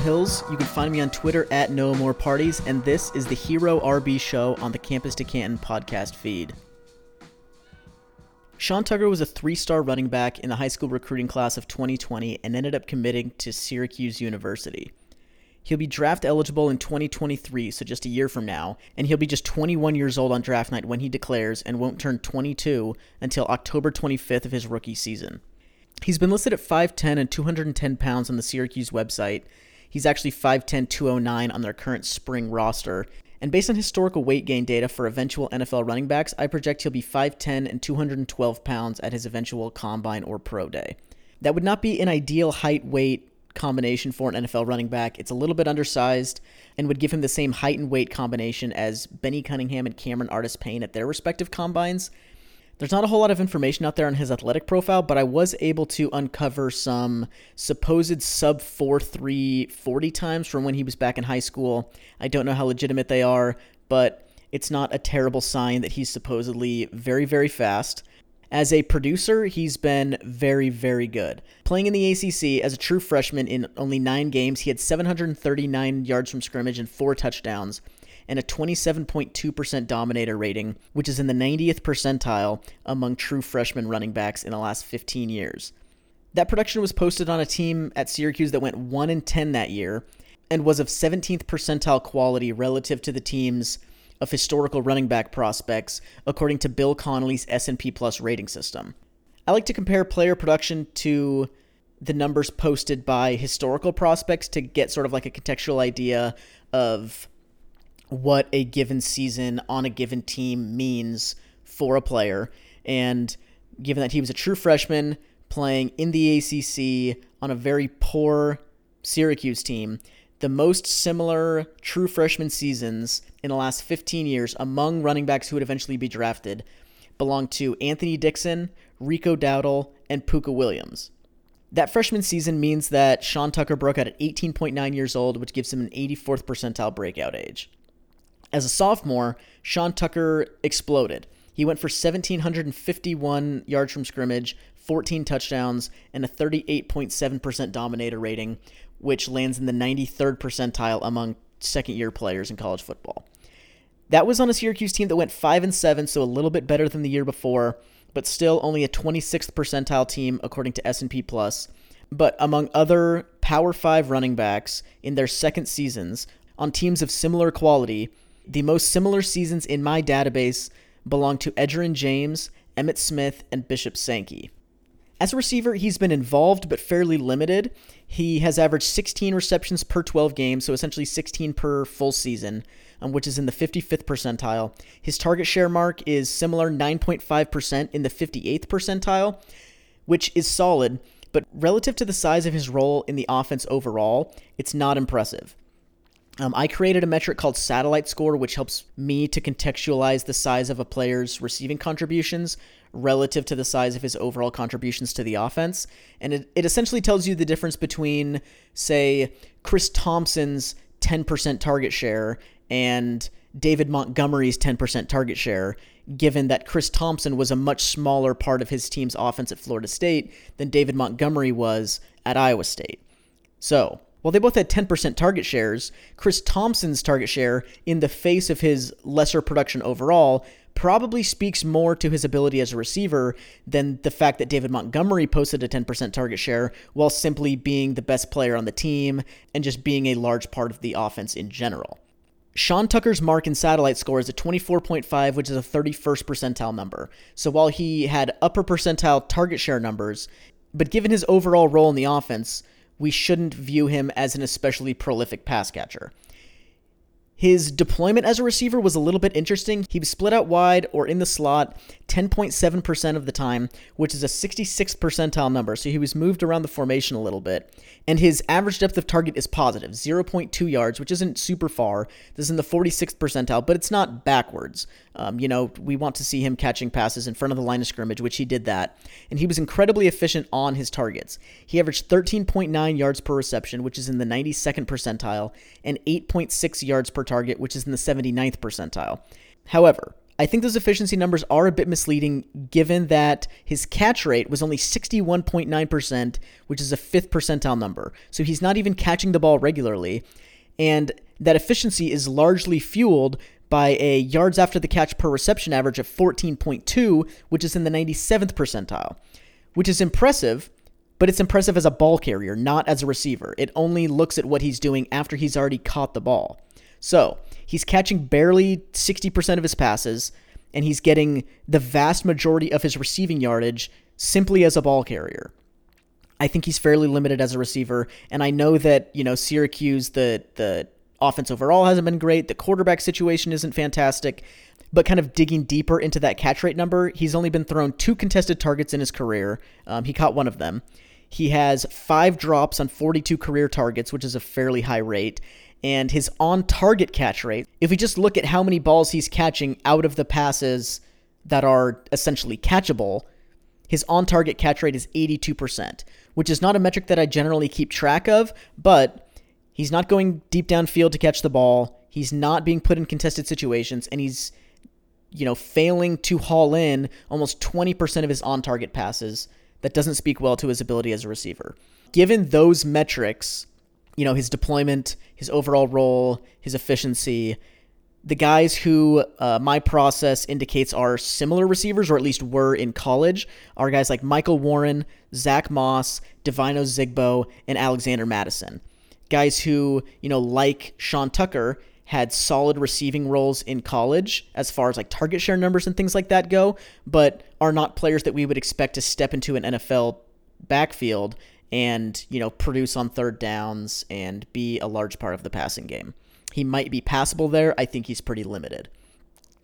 Hills. You can find me on Twitter at No More Parties, and this is the Hero RB Show on the Campus to Canton podcast feed. Sean Tucker was a three star running back in the high school recruiting class of 2020 and ended up committing to Syracuse University. He'll be draft eligible in 2023, so just a year from now, and he'll be just 21 years old on draft night when he declares and won't turn 22 until October 25th of his rookie season. He's been listed at 5'10 and 210 pounds on the Syracuse website. He's actually 5'10, 209 on their current spring roster. And based on historical weight gain data for eventual NFL running backs, I project he'll be 5'10 and 212 pounds at his eventual combine or pro day. That would not be an ideal height weight combination for an NFL running back. It's a little bit undersized and would give him the same height and weight combination as Benny Cunningham and Cameron Artis Payne at their respective combines. There's not a whole lot of information out there on his athletic profile, but I was able to uncover some supposed sub 4.3 40 times from when he was back in high school. I don't know how legitimate they are, but it's not a terrible sign that he's supposedly very, very fast. As a producer, he's been very, very good. Playing in the ACC as a true freshman in only nine games, he had 739 yards from scrimmage and four touchdowns and a 27.2% dominator rating, which is in the 90th percentile among true freshman running backs in the last 15 years. That production was posted on a team at Syracuse that went 1 and 10 that year and was of 17th percentile quality relative to the teams of historical running back prospects according to Bill Connelly's S&P Plus rating system. I like to compare player production to the numbers posted by historical prospects to get sort of like a contextual idea of what a given season on a given team means for a player. And given that he was a true freshman playing in the ACC on a very poor Syracuse team, the most similar true freshman seasons in the last 15 years among running backs who would eventually be drafted belong to Anthony Dixon, Rico Dowdle, and Puka Williams. That freshman season means that Sean Tucker broke out at 18.9 years old, which gives him an 84th percentile breakout age. As a sophomore, Sean Tucker exploded. He went for 1,751 yards from scrimmage, 14 touchdowns, and a 38.7% dominator rating, which lands in the 93rd percentile among second year players in college football. That was on a Syracuse team that went 5 and 7, so a little bit better than the year before, but still only a 26th percentile team according to S&P Plus. But among other Power 5 running backs in their second seasons on teams of similar quality, the most similar seasons in my database belong to Edgerrin James, Emmitt Smith, and Bishop Sankey. As a receiver, he's been involved but fairly limited. He has averaged 16 receptions per 12 games, so essentially 16 per full season, um, which is in the 55th percentile. His target share mark is similar, 9.5% in the 58th percentile, which is solid, but relative to the size of his role in the offense overall, it's not impressive. Um, I created a metric called satellite score, which helps me to contextualize the size of a player's receiving contributions relative to the size of his overall contributions to the offense. And it, it essentially tells you the difference between, say, Chris Thompson's 10% target share and David Montgomery's 10% target share, given that Chris Thompson was a much smaller part of his team's offense at Florida State than David Montgomery was at Iowa State. So, while they both had 10% target shares, Chris Thompson's target share, in the face of his lesser production overall, probably speaks more to his ability as a receiver than the fact that David Montgomery posted a 10% target share while simply being the best player on the team and just being a large part of the offense in general. Sean Tucker's mark in satellite score is a 24.5, which is a 31st percentile number. So while he had upper percentile target share numbers, but given his overall role in the offense, we shouldn't view him as an especially prolific pass catcher. His deployment as a receiver was a little bit interesting. He was split out wide or in the slot 10.7% of the time, which is a 66th percentile number. So he was moved around the formation a little bit. And his average depth of target is positive, 0.2 yards, which isn't super far. This is in the 46th percentile, but it's not backwards. Um, you know, we want to see him catching passes in front of the line of scrimmage, which he did that. And he was incredibly efficient on his targets. He averaged 13.9 yards per reception, which is in the 92nd percentile, and 8.6 yards per target, which is in the 79th percentile. However, I think those efficiency numbers are a bit misleading given that his catch rate was only 61.9%, which is a fifth percentile number. So he's not even catching the ball regularly. And that efficiency is largely fueled by a yards after the catch per reception average of 14.2, which is in the 97th percentile, which is impressive, but it's impressive as a ball carrier, not as a receiver. It only looks at what he's doing after he's already caught the ball. So he's catching barely 60% of his passes, and he's getting the vast majority of his receiving yardage simply as a ball carrier. I think he's fairly limited as a receiver, and I know that you know Syracuse the the offense overall hasn't been great. The quarterback situation isn't fantastic, but kind of digging deeper into that catch rate number, he's only been thrown two contested targets in his career. Um, he caught one of them. He has five drops on 42 career targets, which is a fairly high rate. And his on target catch rate, if we just look at how many balls he's catching out of the passes that are essentially catchable, his on target catch rate is 82%, which is not a metric that I generally keep track of, but he's not going deep downfield to catch the ball. He's not being put in contested situations, and he's, you know, failing to haul in almost 20% of his on target passes that doesn't speak well to his ability as a receiver. Given those metrics, you know, his deployment, his overall role, his efficiency, the guys who uh, my process indicates are similar receivers, or at least were in college, are guys like Michael Warren, Zach Moss, Devine Ozigbo, and Alexander Mattison. Guys who, you know, like Sean Tucker, had solid receiving roles in college as far as like target share numbers and things like that go, but are not players that we would expect to step into an NFL backfield and, you know, produce on third downs and be a large part of the passing game. He might be passable there. I think he's pretty limited.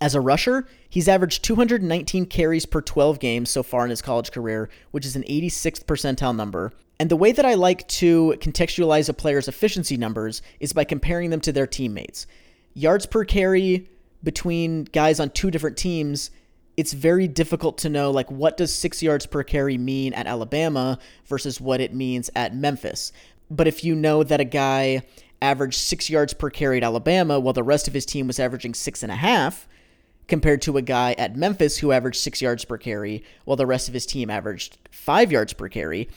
As a rusher, he's averaged 219 carries per 12 games so far in his college career, which is an 86th percentile number. And the way that I like to contextualize a player's efficiency numbers is by comparing them to their teammates. Yards per carry between guys on two different teams, it's very difficult to know like what does 6 yards per carry mean at Alabama versus what it means at Memphis. But if you know that a guy averaged 6 yards per carry at Alabama while the rest of his team was averaging six and a half, compared to a guy at Memphis who averaged six yards per carry, while the rest of his team averaged five yards per carry.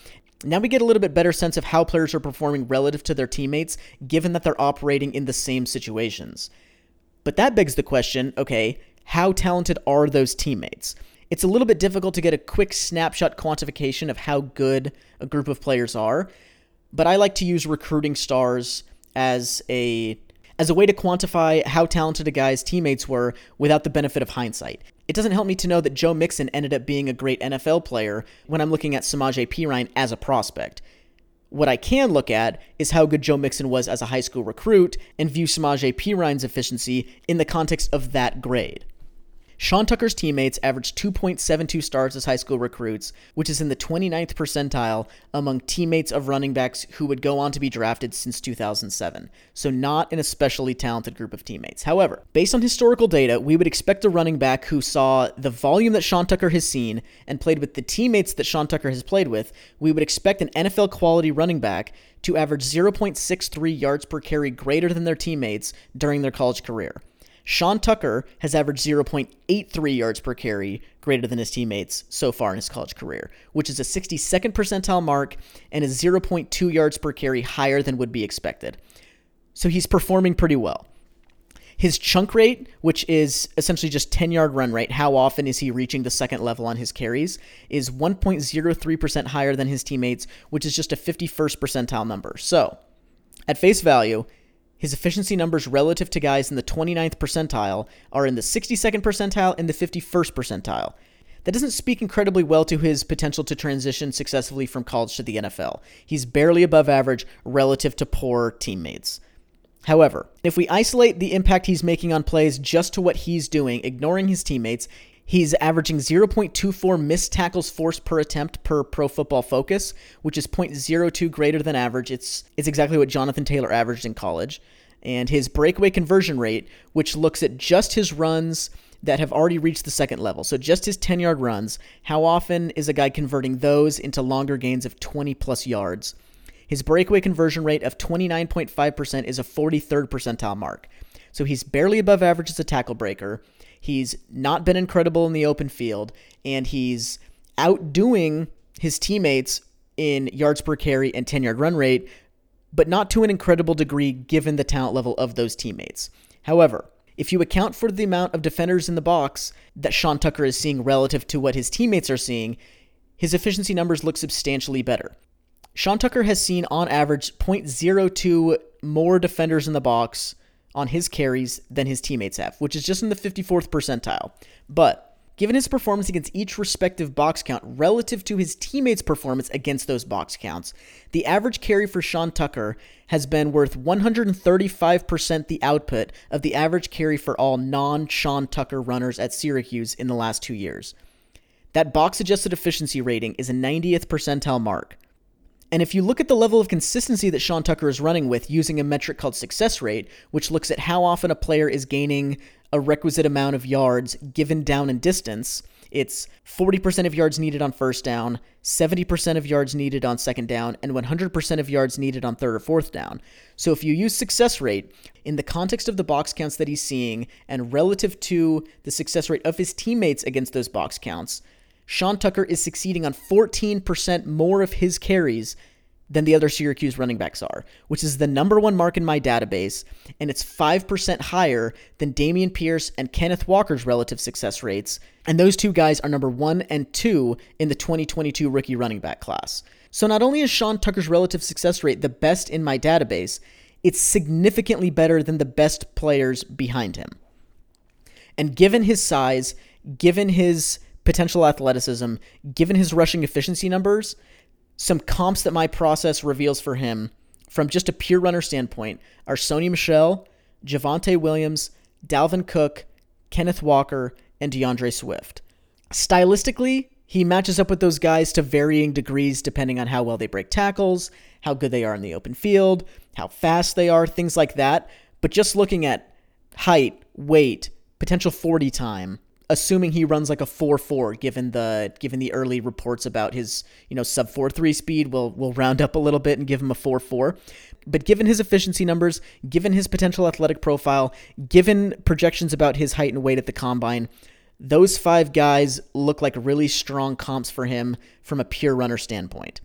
Now we get a little bit better sense of how players are performing relative to their teammates, given that they're operating in the same situations. But that begs the question okay, how talented are those teammates? It's a little bit difficult to get a quick snapshot quantification of how good a group of players are, but I like to use recruiting stars as a as a way to quantify how talented a guy's teammates were without the benefit of hindsight. It doesn't help me to know that Joe Mixon ended up being a great NFL player when I'm looking at Samaje Perine as a prospect. What I can look at is how good Joe Mixon was as a high school recruit and view Samaje Perine's efficiency in the context of that grade. Sean Tucker's teammates averaged 2.72 stars as high school recruits, which is in the 29th percentile among teammates of running backs who would go on to be drafted since 2007. So, not an especially talented group of teammates. However, based on historical data, we would expect a running back who saw the volume that Sean Tucker has seen and played with the teammates that Sean Tucker has played with, we would expect an NFL quality running back to average 0.63 yards per carry greater than their teammates during their college career. Sean Tucker has averaged 0.83 yards per carry greater than his teammates so far in his college career, which is a 62nd percentile mark and is 0.2 yards per carry higher than would be expected. So he's performing pretty well. His chunk rate, which is essentially just 10 yard run rate, how often is he reaching the second level on his carries, is 1.03% higher than his teammates, which is just a 51st percentile number. So, at face value, his efficiency numbers relative to guys in the 29th percentile are in the 62nd percentile and the 51st percentile. That doesn't speak incredibly well to his potential to transition successfully from college to the NFL. He's barely above average relative to poor teammates. However, if we isolate the impact he's making on plays just to what he's doing, ignoring his teammates, He's averaging 0.24 missed tackles forced per attempt per Pro Football Focus, which is 0.02 greater than average. It's it's exactly what Jonathan Taylor averaged in college. And his breakaway conversion rate, which looks at just his runs that have already reached the second level, so just his 10 yard runs, how often is a guy converting those into longer gains of 20 plus yards? His breakaway conversion rate of 29.5% is a 43rd percentile mark. So he's barely above average as a tackle breaker. He's not been incredible in the open field, and he's outdoing his teammates in yards per carry and 10 yard run rate, but not to an incredible degree given the talent level of those teammates. However, if you account for the amount of defenders in the box that Sean Tucker is seeing relative to what his teammates are seeing, his efficiency numbers look substantially better. Sean Tucker has seen on average 0.02 more defenders in the box on his carries than his teammates have, which is just in the 54th percentile. But given his performance against each respective box count relative to his teammates' performance against those box counts, the average carry for Sean Tucker has been worth 135% the output of the average carry for all non Sean Tucker runners at Syracuse in the last two years. That box adjusted efficiency rating is a 90th percentile mark. And if you look at the level of consistency that Sean Tucker is running with using a metric called success rate, which looks at how often a player is gaining a requisite amount of yards given down and distance, it's 40% of yards needed on first down, 70% of yards needed on second down, and 100% of yards needed on third or fourth down. So if you use success rate in the context of the box counts that he's seeing and relative to the success rate of his teammates against those box counts, Sean Tucker is succeeding on 14% more of his carries than the other Syracuse running backs are, which is the number one mark in my database, and it's 5% higher than Dameon Pierce and Kenneth Walker's relative success rates. And those two guys are number one and two in the 2022 rookie running back class. So not only is Sean Tucker's relative success rate the best in my database, it's significantly better than the best players behind him. And given his size, given his potential athleticism, given his rushing efficiency numbers, some comps that my process reveals for him from just a pure runner standpoint are Sony Michel, Javonte Williams, Dalvin Cook, Kenneth Walker, and D'Andre Swift. Stylistically, he matches up with those guys to varying degrees depending on how well they break tackles, how good they are in the open field, how fast they are, things like that. But just looking at height, weight, potential 40 time, assuming he runs like a 4-4 given the given the early reports about his you know sub 4-3 speed we'll we'll round up a little bit and give him a 4-4 but given his efficiency numbers given his potential athletic profile given projections about his height and weight at the combine those five guys look like really strong comps for him from a pure runner standpoint.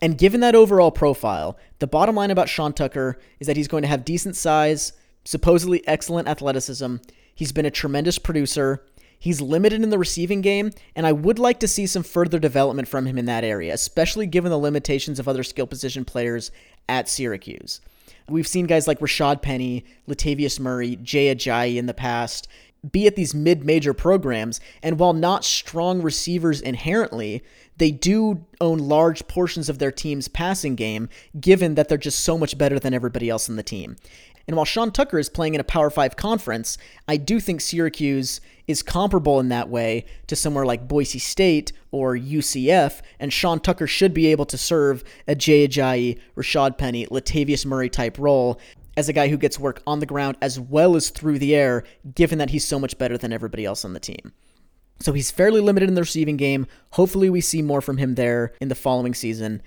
And given that overall profile the bottom line about Sean Tucker is that he's going to have decent size supposedly excellent athleticism. He's been a tremendous producer. He's limited in the receiving game, and I would like to see some further development from him in that area, especially given the limitations of other skill position players at Syracuse. We've seen guys like Rashad Penny, Latavius Murray, Jay Ajayi in the past be at these mid major programs, and while not strong receivers inherently, they do own large portions of their team's passing game, given that they're just so much better than everybody else in the team. And while Sean Tucker is playing in a Power 5 conference, I do think Syracuse is comparable in that way to somewhere like Boise State or UCF, and Sean Tucker should be able to serve a Jay Ajayi, Rashad Penny, Latavius Murray type role as a guy who gets work on the ground as well as through the air, given that he's so much better than everybody else on the team. So he's fairly limited in the receiving game. Hopefully, we see more from him there in the following season.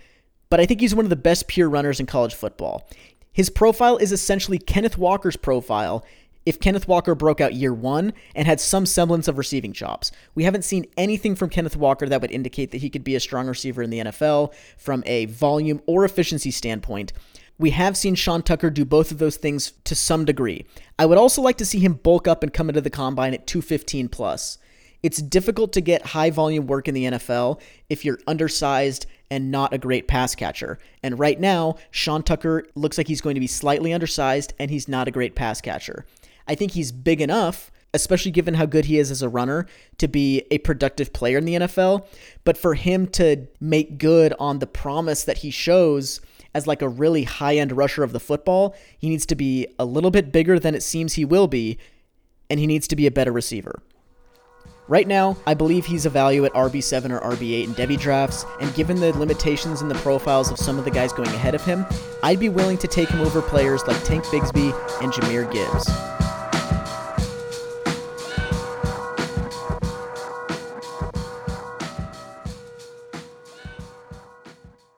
But I think he's one of the best pure runners in college football. His profile is essentially Kenneth Walker's profile, if Kenneth Walker broke out year one and had some semblance of receiving chops. We haven't seen anything from Kenneth Walker that would indicate that he could be a strong receiver in the NFL from a volume or efficiency standpoint. We have seen Sean Tucker do both of those things to some degree. I would also like to see him bulk up and come into the combine at 215 plus. It's difficult to get high volume work in the NFL if you're undersized and not a great pass catcher. And right now, Sean Tucker looks like he's going to be slightly undersized and he's not a great pass catcher. I think he's big enough, especially given how good he is as a runner, to be a productive player in the NFL. But for him to make good on the promise that he shows as like a really high end rusher of the football, he needs to be a little bit bigger than it seems he will be, and he needs to be a better receiver. Right now, I believe he's a value at RB7 or RB8 in devy drafts, and given the limitations in the profiles of some of the guys going ahead of him, I'd be willing to take him over players like Tank Bigsby and Jahmyr Gibbs.